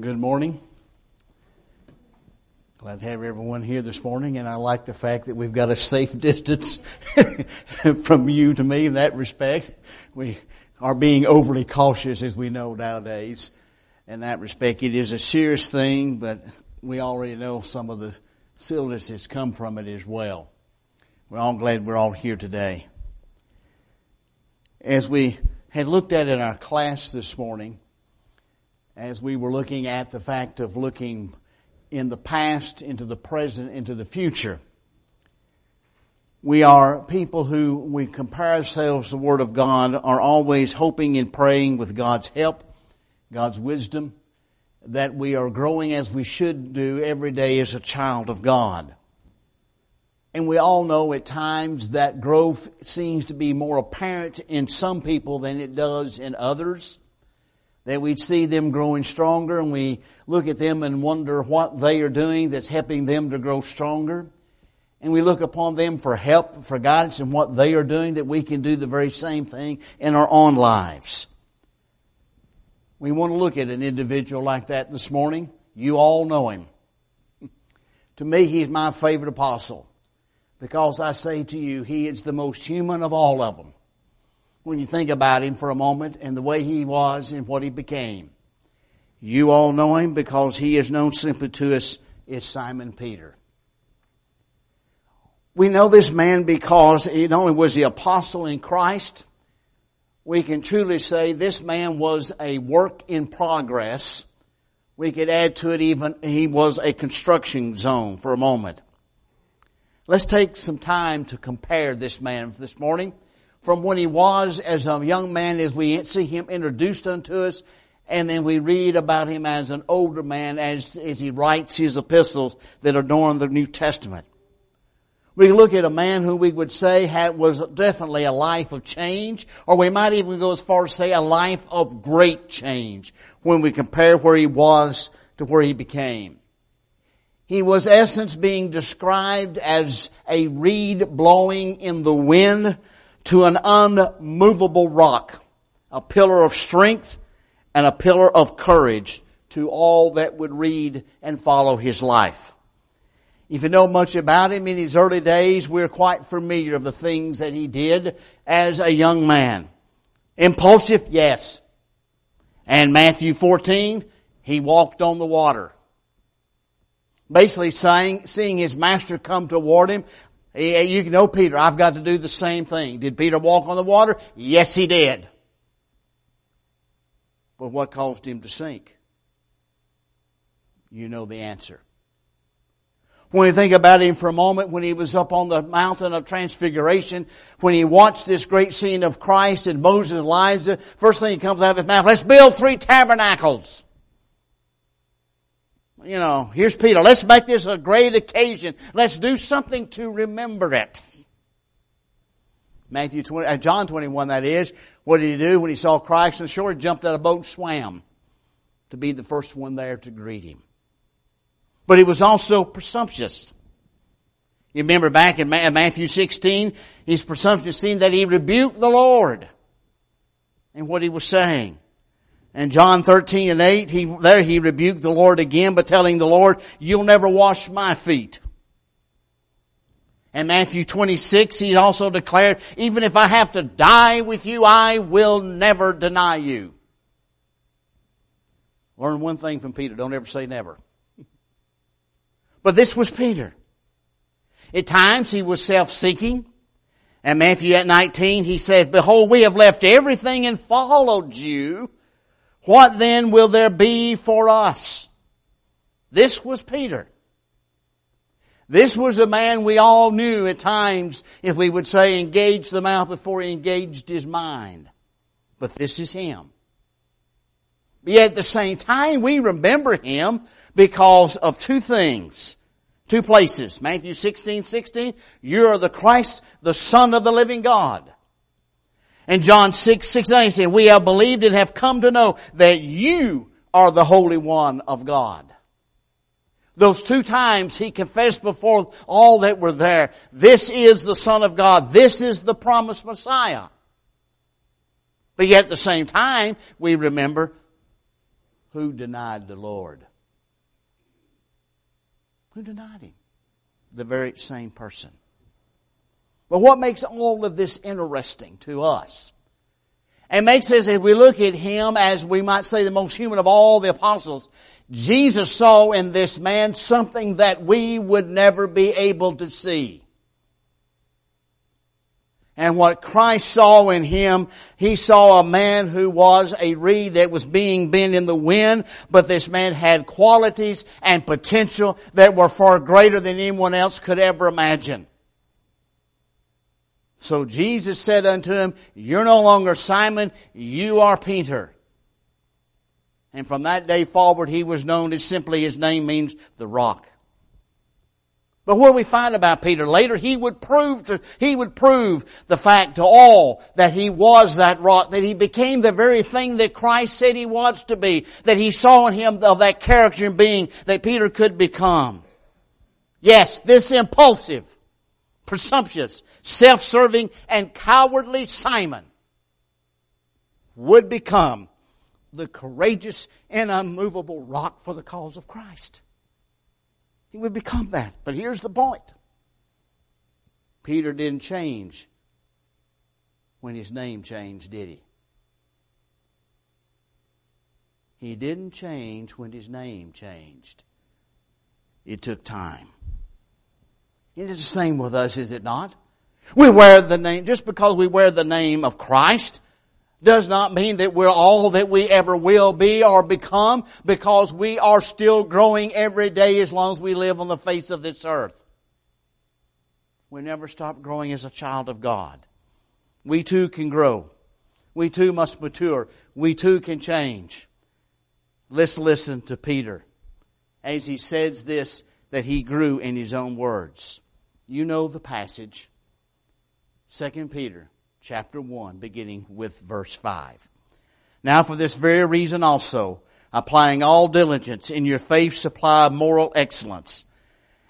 Good morning. Glad to have everyone here this morning, and I like the fact that we've got a safe distance from you to me in that respect. We are being overly cautious, as we know nowadays. In that respect, it is a serious thing, but we already know some of the silliness that's come from it as well. We're all glad we're all here today. As we had looked at in our class this morning, as we were looking at the fact of looking in the past, into the present, into the future. We are people who we compare ourselves to the Word of God, are always hoping and praying with God's help, God's wisdom, that we are growing as we should do every day as a child of God. And we all know at times that growth seems to be more apparent in some people than it does in others that we'd see them growing stronger and we look at them and wonder what they are doing that's helping them to grow stronger. And we look upon them for help, for guidance in what they are doing that we can do the very same thing in our own lives. We want to look at an individual like that this morning. You all know him. to me, he's my favorite apostle because I say to you, he is the most human of all of them when you think about him for a moment and the way he was and what he became. You all know him because he is known simply to us as Simon Peter. We know this man because not only was he apostle in Christ, we can truly say this man was a work in progress. We could add to it even he was a construction zone for a moment. Let's take some time to compare this man this morning from when he was as a young man as we see him introduced unto us and then we read about him as an older man as, as he writes his epistles that adorn the New Testament. We look at a man who we would say had, was definitely a life of change, or we might even go as far as say a life of great change when we compare where he was to where he became. He was essence being described as a reed blowing in the wind to an unmovable rock, a pillar of strength and a pillar of courage to all that would read and follow his life. If you know much about him in his early days, we're quite familiar of the things that he did as a young man. Impulsive, yes. And Matthew 14, he walked on the water. Basically saying, seeing his master come toward him, you know Peter, I've got to do the same thing. Did Peter walk on the water? Yes, he did. But what caused him to sink? You know the answer. When you think about him for a moment, when he was up on the mountain of transfiguration, when he watched this great scene of Christ and Moses and Elijah, first thing he comes out of his mouth, let's build three tabernacles you know, here's Peter. Let's make this a great occasion. Let's do something to remember it. Matthew 20, uh, John 21 that is. What did he do when he saw Christ on the shore? He jumped out of a boat and swam to be the first one there to greet him. But he was also presumptuous. You remember back in Matthew 16, he's presumptuous that he rebuked the Lord and what he was saying. And John 13 and 8, he, there he rebuked the Lord again by telling the Lord, you'll never wash my feet. And Matthew 26, he also declared, even if I have to die with you, I will never deny you. Learn one thing from Peter, don't ever say never. But this was Peter. At times he was self-seeking. And Matthew at 19, he said, Behold, we have left everything and followed you. What then will there be for us? This was Peter. This was a man we all knew at times, if we would say, engaged the mouth before he engaged his mind. But this is him. Yet at the same time, we remember him because of two things. Two places. Matthew 16, 16, you are the Christ, the Son of the living God. And John 6, 6, 19, we have believed and have come to know that you are the Holy One of God. Those two times he confessed before all that were there, this is the Son of God. This is the promised Messiah. But yet at the same time, we remember who denied the Lord? Who denied him? The very same person. But what makes all of this interesting to us? And makes us, if we look at him as we might say the most human of all the apostles, Jesus saw in this man something that we would never be able to see. And what Christ saw in him, he saw a man who was a reed that was being bent in the wind, but this man had qualities and potential that were far greater than anyone else could ever imagine. So Jesus said unto him, You're no longer Simon, you are Peter. And from that day forward, he was known as simply his name means the rock. But what we find about Peter? Later he would prove to, he would prove the fact to all that he was that rock, that he became the very thing that Christ said he was to be, that he saw in him of that character and being that Peter could become. Yes, this impulsive, presumptuous, self-serving, and cowardly Simon would become the courageous and unmovable rock for the cause of Christ. He would become that. But here's the point. Peter didn't change when his name changed, did he? He didn't change when his name changed. It took time. It is the same with us, is it not? We wear the name, just because we wear the name of Christ, does not mean that we're all that we ever will be or become because we are still growing every day as long as we live on the face of this earth. We never stop growing as a child of God. We too can grow. We too must mature. We too can change. Let's listen to Peter as he says this that he grew in his own words. You know the passage. Second Peter chapter 1, beginning with verse 5. Now for this very reason also, applying all diligence in your faith supply moral excellence,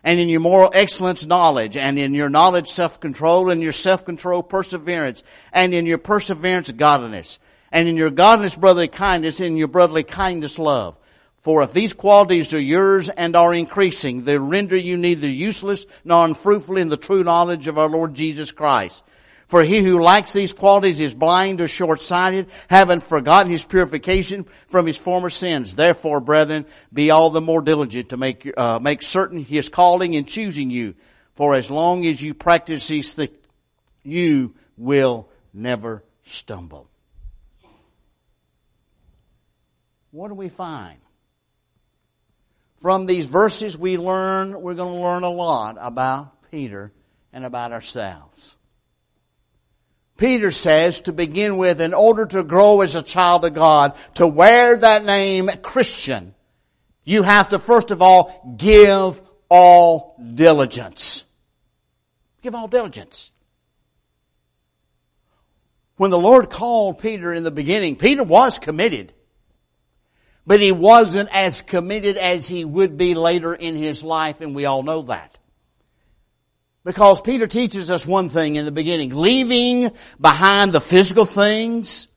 and in your moral excellence knowledge, and in your knowledge self-control, and your self-control perseverance, and in your perseverance godliness, and in your godliness brotherly kindness, and in your brotherly kindness love. For if these qualities are yours and are increasing, they render you neither useless nor unfruitful in the true knowledge of our Lord Jesus Christ. For he who lacks these qualities is blind or short-sighted, having forgotten his purification from his former sins. Therefore, brethren, be all the more diligent to make, uh, make certain his calling and choosing you. For as long as you practice these things, you will never stumble. What do we find? From these verses we learn, we're going to learn a lot about Peter and about ourselves. Peter says to begin with, in order to grow as a child of God, to wear that name Christian, you have to first of all give all diligence. Give all diligence. When the Lord called Peter in the beginning, Peter was committed. But he wasn't as committed as he would be later in his life, and we all know that. Because Peter teaches us one thing in the beginning. Leaving behind the physical things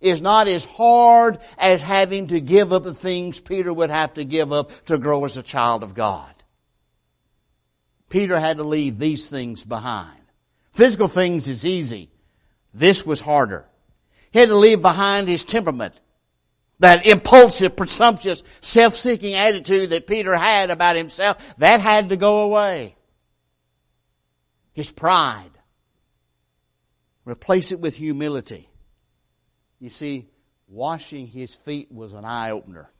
is not as hard as having to give up the things Peter would have to give up to grow as a child of God. Peter had to leave these things behind. Physical things is easy. This was harder. He had to leave behind his temperament. That impulsive, presumptuous, self-seeking attitude that Peter had about himself, that had to go away his pride. Replace it with humility. You see, washing his feet was an eye opener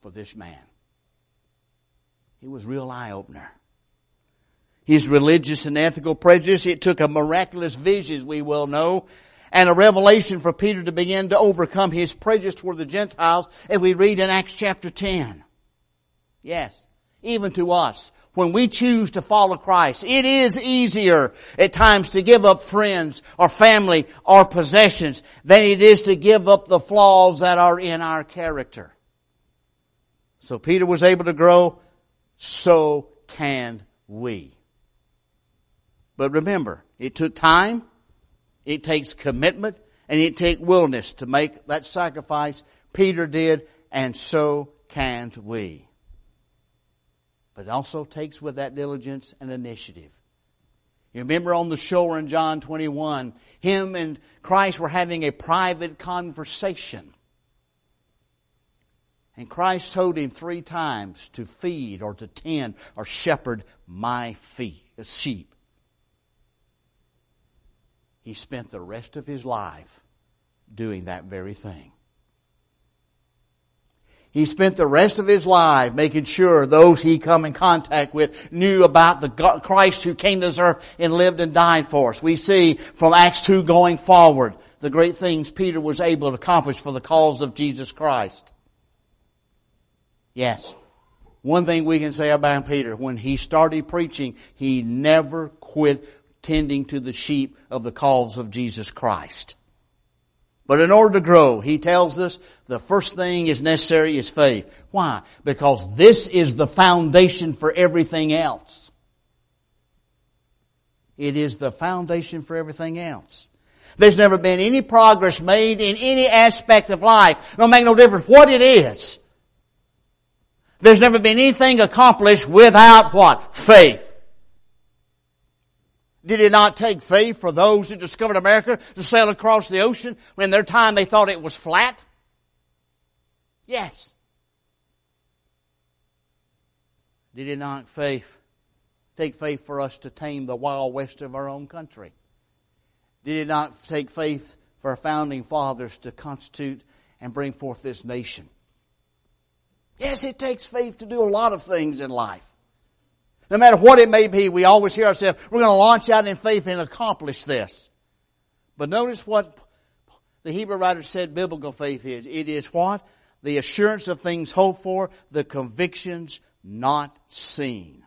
for this man. It was real eye opener. His religious and ethical prejudice, it took a miraculous vision, as we well know, and a revelation for Peter to begin to overcome his prejudice toward the Gentiles, as we read in Acts chapter 10. Yes, even to us when we choose to follow Christ. It is easier at times to give up friends or family or possessions than it is to give up the flaws that are in our character. So Peter was able to grow, so can we. But remember, it took time, it takes commitment, and it takes willingness to make that sacrifice Peter did and so can we. But it also takes with that diligence and initiative. You remember on the shore in John 21, him and Christ were having a private conversation. And Christ told him three times to feed or to tend or shepherd my feet, uh, sheep. He spent the rest of his life doing that very thing. He spent the rest of his life making sure those he come in contact with knew about the Christ who came to this earth and lived and died for us. We see from Acts 2 going forward the great things Peter was able to accomplish for the cause of Jesus Christ. Yes. One thing we can say about Peter, when he started preaching, he never quit tending to the sheep of the cause of Jesus Christ. But in order to grow, he tells us the first thing is necessary is faith. Why? Because this is the foundation for everything else. It is the foundation for everything else. There's never been any progress made in any aspect of life. It'll make no difference what it is. There's never been anything accomplished without what? Faith. Did it not take faith for those who discovered America to sail across the ocean when in their time they thought it was flat? Yes. Did it not faith take faith for us to tame the wild west of our own country? Did it not take faith for our founding fathers to constitute and bring forth this nation? Yes, it takes faith to do a lot of things in life. No matter what it may be, we always hear ourselves, we're going to launch out in faith and accomplish this. But notice what the Hebrew writer said biblical faith is. It is what? The assurance of things hoped for, the convictions not seen.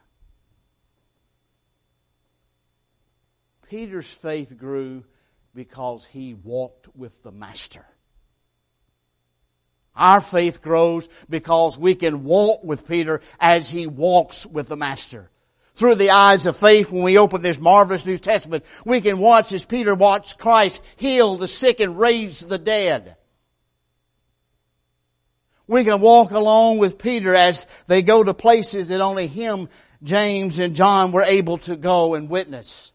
Peter's faith grew because he walked with the Master. Our faith grows because we can walk with Peter as he walks with the Master. Through the eyes of faith, when we open this marvelous New Testament, we can watch as Peter watched Christ heal the sick and raise the dead. We can walk along with Peter as they go to places that only him, James, and John were able to go and witness.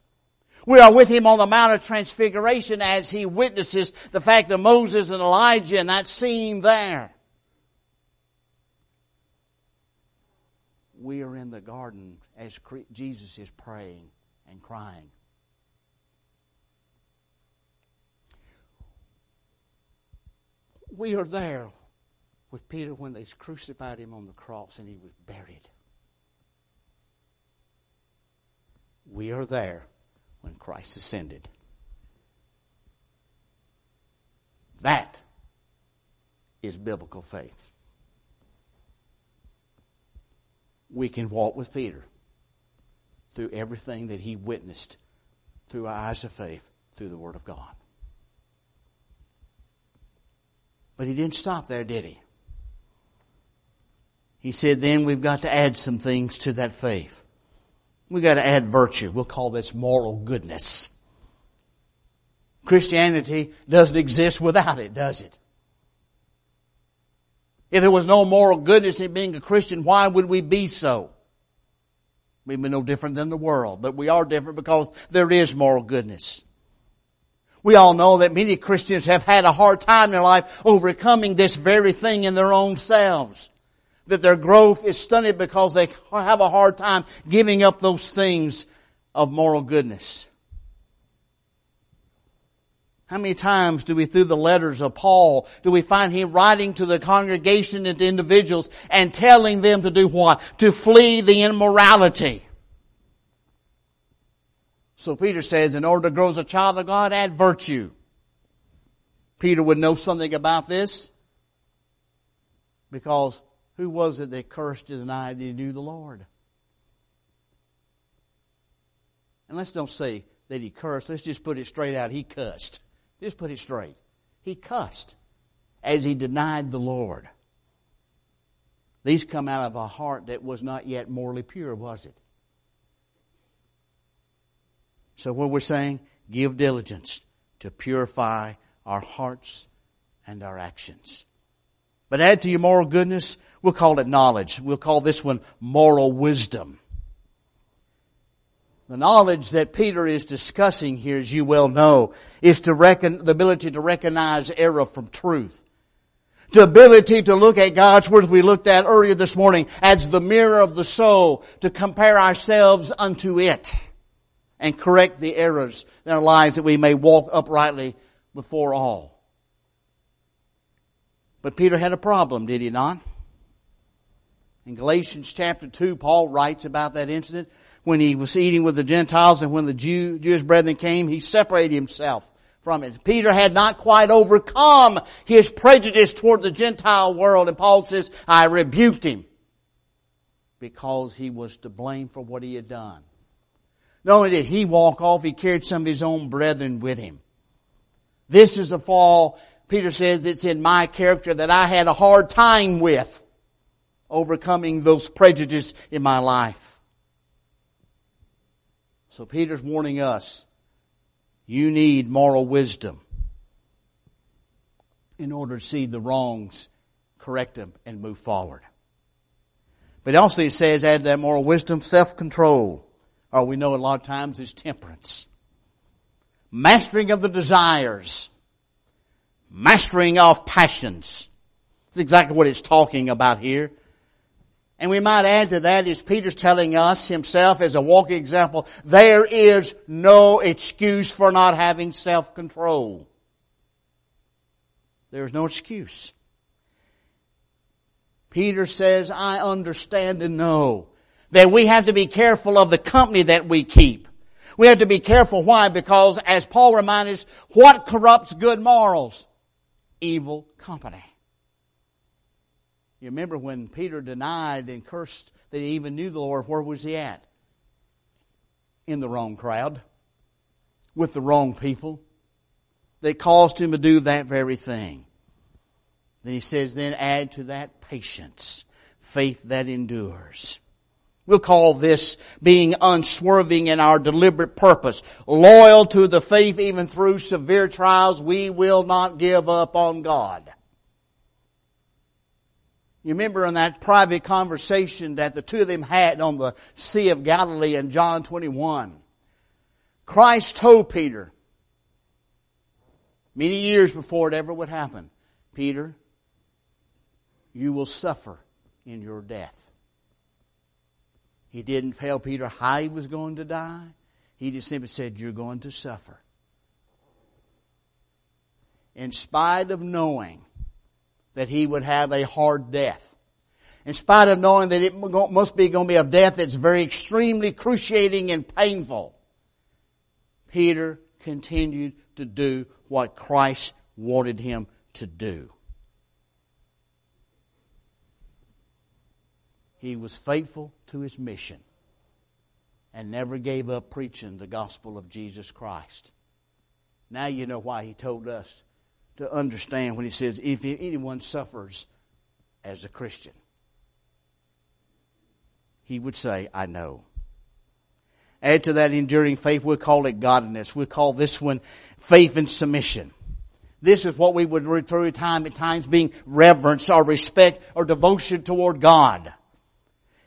We are with him on the Mount of Transfiguration as he witnesses the fact of Moses and Elijah and that scene there. We are in the garden as Jesus is praying and crying. We are there with Peter when they crucified him on the cross and he was buried. We are there when Christ ascended. That is biblical faith. We can walk with Peter through everything that he witnessed through our eyes of faith through the Word of God. But he didn't stop there, did he? He said, then we've got to add some things to that faith. We've got to add virtue. We'll call this moral goodness. Christianity doesn't exist without it, does it? If there was no moral goodness in being a Christian, why would we be so? We'd be no different than the world, but we are different because there is moral goodness. We all know that many Christians have had a hard time in their life overcoming this very thing in their own selves that their growth is stunted because they have a hard time giving up those things of moral goodness. How many times do we, through the letters of Paul, do we find him writing to the congregation and to individuals and telling them to do what? To flee the immorality. So Peter says, in order to grow as a child of God, add virtue. Peter would know something about this because who was it that cursed and denied that he knew the Lord? And let's don't say that he cursed. Let's just put it straight out. He cussed. Just put it straight. He cussed as he denied the Lord. These come out of a heart that was not yet morally pure, was it? So what we're saying, give diligence to purify our hearts and our actions. But add to your moral goodness, we'll call it knowledge. We'll call this one moral wisdom. The knowledge that Peter is discussing here, as you well know, is to reckon, the ability to recognize error from truth. The ability to look at God's Word, we looked at earlier this morning, as the mirror of the soul, to compare ourselves unto it and correct the errors in our lives that we may walk uprightly before all. But Peter had a problem, did he not? In Galatians chapter 2, Paul writes about that incident when he was eating with the Gentiles and when the Jew, Jewish brethren came, he separated himself from it. Peter had not quite overcome his prejudice toward the Gentile world and Paul says, I rebuked him because he was to blame for what he had done. Not only did he walk off, he carried some of his own brethren with him. This is the fall, Peter says, it's in my character that I had a hard time with overcoming those prejudices in my life. So Peter's warning us, you need moral wisdom in order to see the wrongs, correct them, and move forward. But also he says, add that moral wisdom, self-control, or we know a lot of times is temperance. Mastering of the desires. Mastering of passions. That's exactly what it's talking about here. And we might add to that is Peter's telling us himself as a walking example, there is no excuse for not having self-control. There's no excuse. Peter says, I understand and know that we have to be careful of the company that we keep. We have to be careful. Why? Because as Paul reminds us, what corrupts good morals? Evil company. You remember when Peter denied and cursed that he even knew the Lord, where was he at? In the wrong crowd, with the wrong people. They caused him to do that very thing. Then he says, then add to that patience, faith that endures. We'll call this being unswerving in our deliberate purpose, loyal to the faith even through severe trials. We will not give up on God. You remember in that private conversation that the two of them had on the Sea of Galilee in John 21. Christ told Peter, many years before it ever would happen, Peter, you will suffer in your death. He didn't tell Peter how he was going to die. He just simply said, you're going to suffer. In spite of knowing that he would have a hard death. In spite of knowing that it must be going to be a death that's very extremely cruciating and painful, Peter continued to do what Christ wanted him to do. He was faithful to his mission and never gave up preaching the gospel of Jesus Christ. Now you know why he told us to understand when he says, if anyone suffers as a Christian, he would say, I know. Add to that enduring faith, we'll call it godliness. We'll call this one faith and submission. This is what we would refer to time at times being reverence or respect or devotion toward God.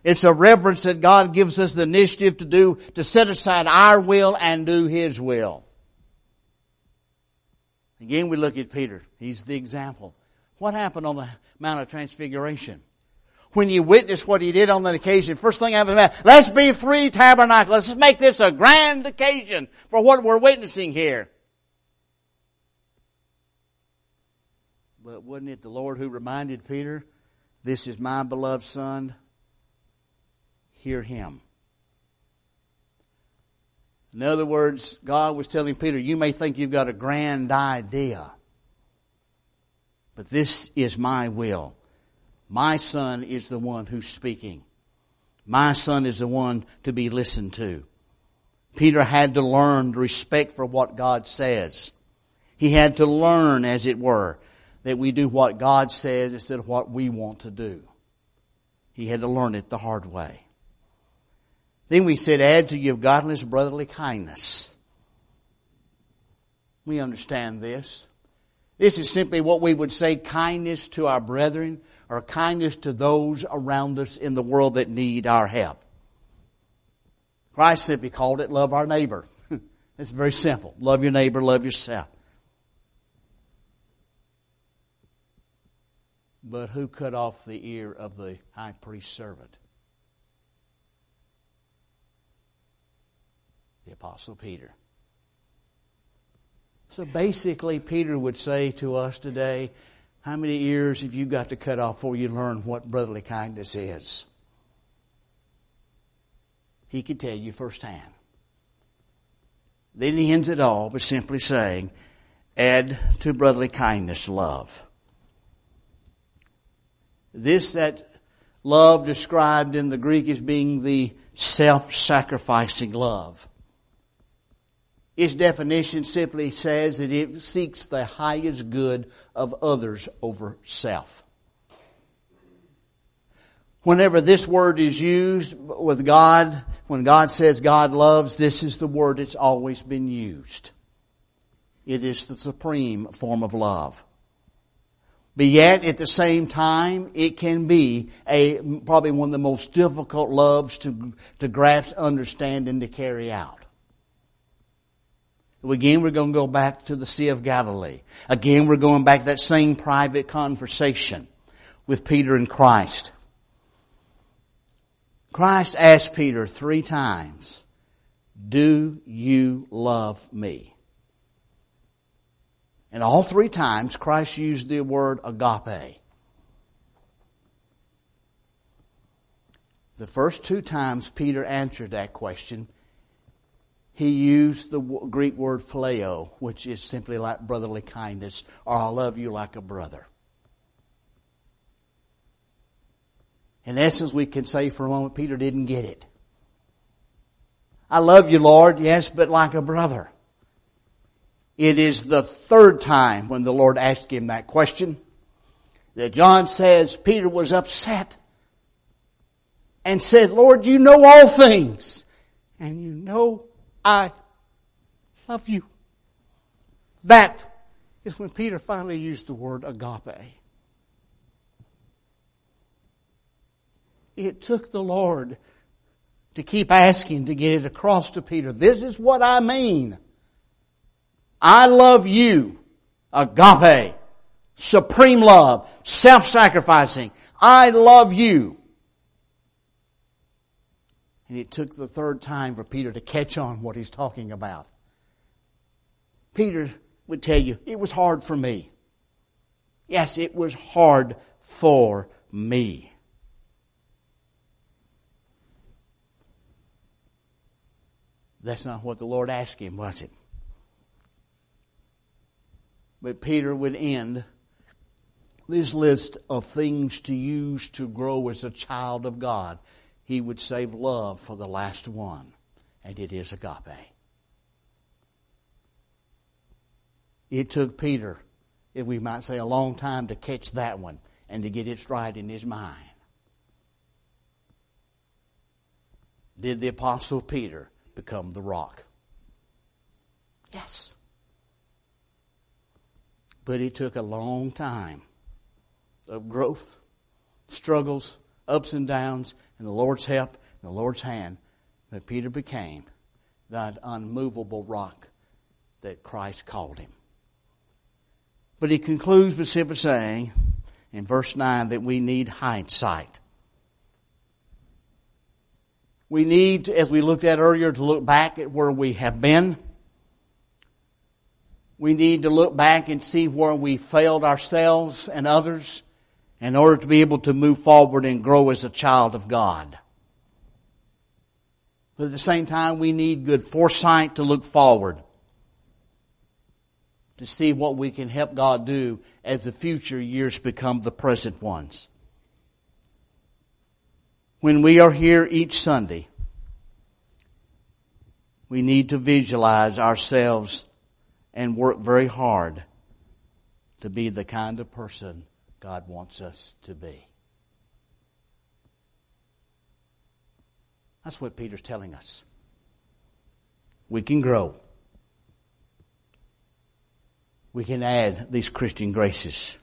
It's a reverence that God gives us the initiative to do, to set aside our will and do His will. Again, we look at Peter. He's the example. What happened on the Mount of Transfiguration? When you witness what he did on that occasion, first thing I have in let's be three tabernacles. Let's make this a grand occasion for what we're witnessing here. But wasn't it the Lord who reminded Peter, this is my beloved son, hear him. In other words, God was telling Peter, you may think you've got a grand idea, but this is my will. My son is the one who's speaking. My son is the one to be listened to. Peter had to learn respect for what God says. He had to learn, as it were, that we do what God says instead of what we want to do. He had to learn it the hard way. Then we said, add to your godliness brotherly kindness. We understand this. This is simply what we would say kindness to our brethren or kindness to those around us in the world that need our help. Christ simply called it love our neighbor. it's very simple. Love your neighbor, love yourself. But who cut off the ear of the high priest's servant? Apostle Peter. So basically, Peter would say to us today, how many ears have you got to cut off before you learn what brotherly kindness is? He could tell you firsthand. Then he ends it all by simply saying, add to brotherly kindness love. This that love described in the Greek as being the self-sacrificing love. Its definition simply says that it seeks the highest good of others over self. Whenever this word is used with God, when God says God loves, this is the word that's always been used. It is the supreme form of love. But yet, at the same time, it can be a, probably one of the most difficult loves to, to grasp, understand, and to carry out. Again, we're going to go back to the Sea of Galilee. Again, we're going back to that same private conversation with Peter and Christ. Christ asked Peter three times, Do you love me? And all three times, Christ used the word agape. The first two times Peter answered that question, he used the Greek word phileo, which is simply like brotherly kindness, or I love you like a brother. In essence, we can say for a moment, Peter didn't get it. I love you, Lord, yes, but like a brother. It is the third time when the Lord asked him that question that John says Peter was upset and said, Lord, you know all things and you know I love you. That is when Peter finally used the word agape. It took the Lord to keep asking to get it across to Peter. This is what I mean. I love you. Agape. Supreme love. Self-sacrificing. I love you. And it took the third time for Peter to catch on what he's talking about. Peter would tell you, it was hard for me. Yes, it was hard for me. That's not what the Lord asked him, was it? But Peter would end this list of things to use to grow as a child of God. He would save love for the last one, and it is agape. It took Peter, if we might say, a long time to catch that one and to get it straight in his mind. Did the Apostle Peter become the rock? Yes. But it took a long time of growth, struggles, ups and downs, and the Lord's help and the Lord's hand that Peter became that unmovable rock that Christ called him. But he concludes by simply saying in verse 9 that we need hindsight. We need, as we looked at earlier, to look back at where we have been we need to look back and see where we failed ourselves and others in order to be able to move forward and grow as a child of God. But at the same time, we need good foresight to look forward. To see what we can help God do as the future years become the present ones. When we are here each Sunday, we need to visualize ourselves and work very hard to be the kind of person God wants us to be. That's what Peter's telling us. We can grow. we can add these Christian graces.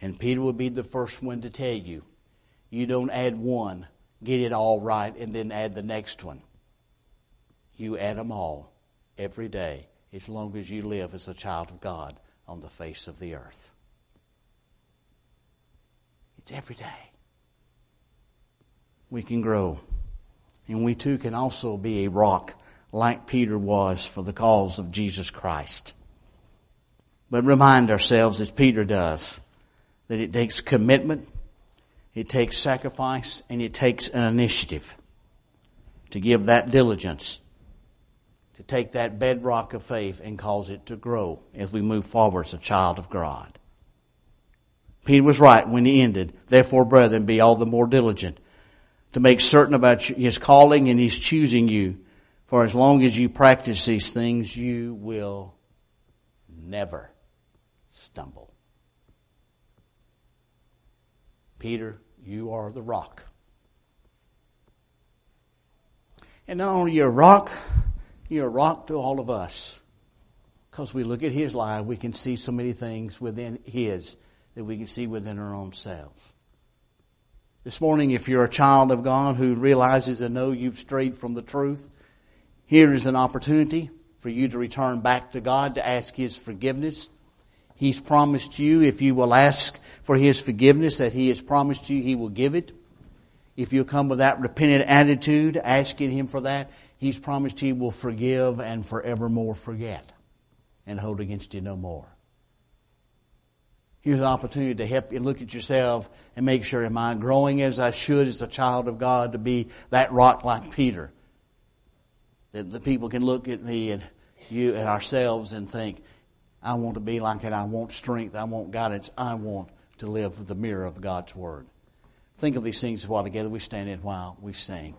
And Peter would be the first one to tell you, you don't add one, get it all right, and then add the next one. You add them all every day as long as you live as a child of God on the face of the earth. Every day. We can grow. And we too can also be a rock like Peter was for the cause of Jesus Christ. But remind ourselves, as Peter does, that it takes commitment, it takes sacrifice, and it takes an initiative to give that diligence, to take that bedrock of faith and cause it to grow as we move forward as a child of God. Peter was right when he ended, therefore brethren, be all the more diligent to make certain about his calling and his choosing you. For as long as you practice these things, you will never stumble. Peter, you are the rock. And not only you're a rock, you're a rock to all of us. Because we look at his life, we can see so many things within his that we can see within our own selves. This morning, if you're a child of God who realizes and know you've strayed from the truth, here is an opportunity for you to return back to God to ask His forgiveness. He's promised you if you will ask for His forgiveness that He has promised you He will give it. If you come with that repentant attitude, asking Him for that, He's promised He will forgive and forevermore forget and hold against you no more. Here's an opportunity to help you look at yourself and make sure, am I growing as I should as a child of God to be that rock like Peter? That the people can look at me and you and ourselves and think, I want to be like it. I want strength. I want guidance. I want to live with the mirror of God's Word. Think of these things while together we stand in while we sing.